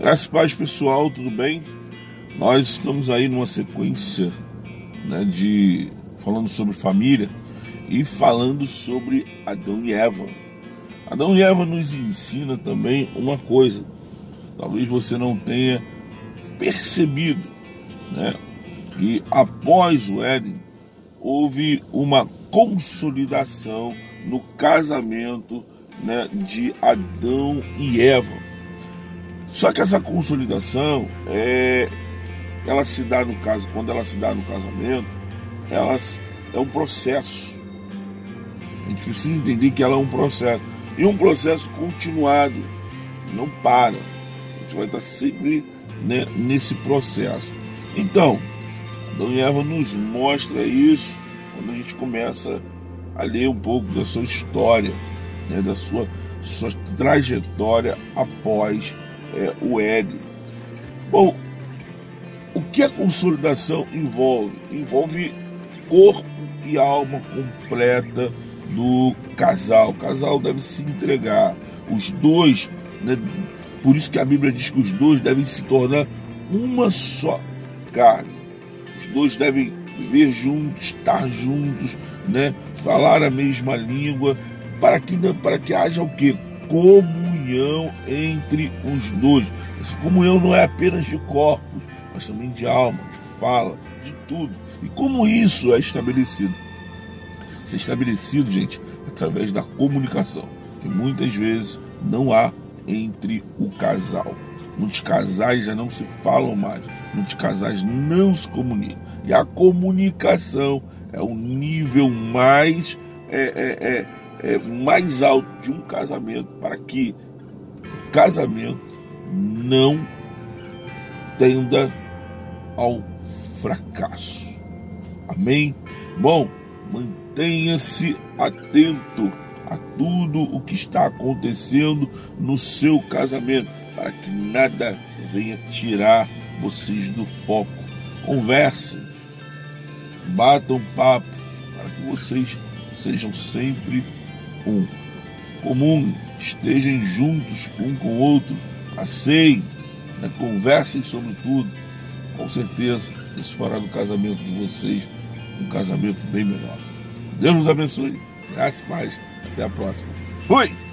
Graças a paz, pessoal, tudo bem? Nós estamos aí numa sequência né, de falando sobre família e falando sobre Adão e Eva. Adão e Eva nos ensina também uma coisa, talvez você não tenha percebido, né? Que após o Éden houve uma consolidação no casamento né, de Adão e Eva. Só que essa consolidação é, ela se dá no caso, quando ela se dá no casamento, ela é um processo. A gente precisa entender que ela é um processo. E um processo continuado, não para. A gente vai estar sempre né, nesse processo. Então, e Eva nos mostra isso quando a gente começa a ler um pouco da sua história, né, da sua, sua trajetória após é, o Éden. Bom, o que a consolidação envolve? Envolve corpo e alma completa do casal. O casal deve se entregar. Os dois, né, por isso que a Bíblia diz que os dois devem se tornar uma só carne. Os dois devem viver juntos, estar juntos, né, falar a mesma língua, para que, para que haja o que? Comunhão entre os dois. Essa comunhão não é apenas de corpos, mas também de alma, de fala, de tudo. E como isso é estabelecido? Isso é estabelecido, gente, através da comunicação, que muitas vezes não há entre o casal. Muitos casais já não se falam mais, muitos casais não se comunicam. E a comunicação é o nível mais é, é, é, é, mais alto de um casamento para que casamento não tenda ao fracasso. Amém? Bom, mantenha-se atento a tudo o que está acontecendo no seu casamento, para que nada venha tirar vocês do foco. Conversem, batam papo, para que vocês sejam sempre um. Comum, estejam juntos um com o outro, passeiem, né, conversem sobre tudo. Com certeza, isso fará do casamento de vocês um casamento bem melhor. Deus nos abençoe. Graças e paz. Até a próxima. Fui!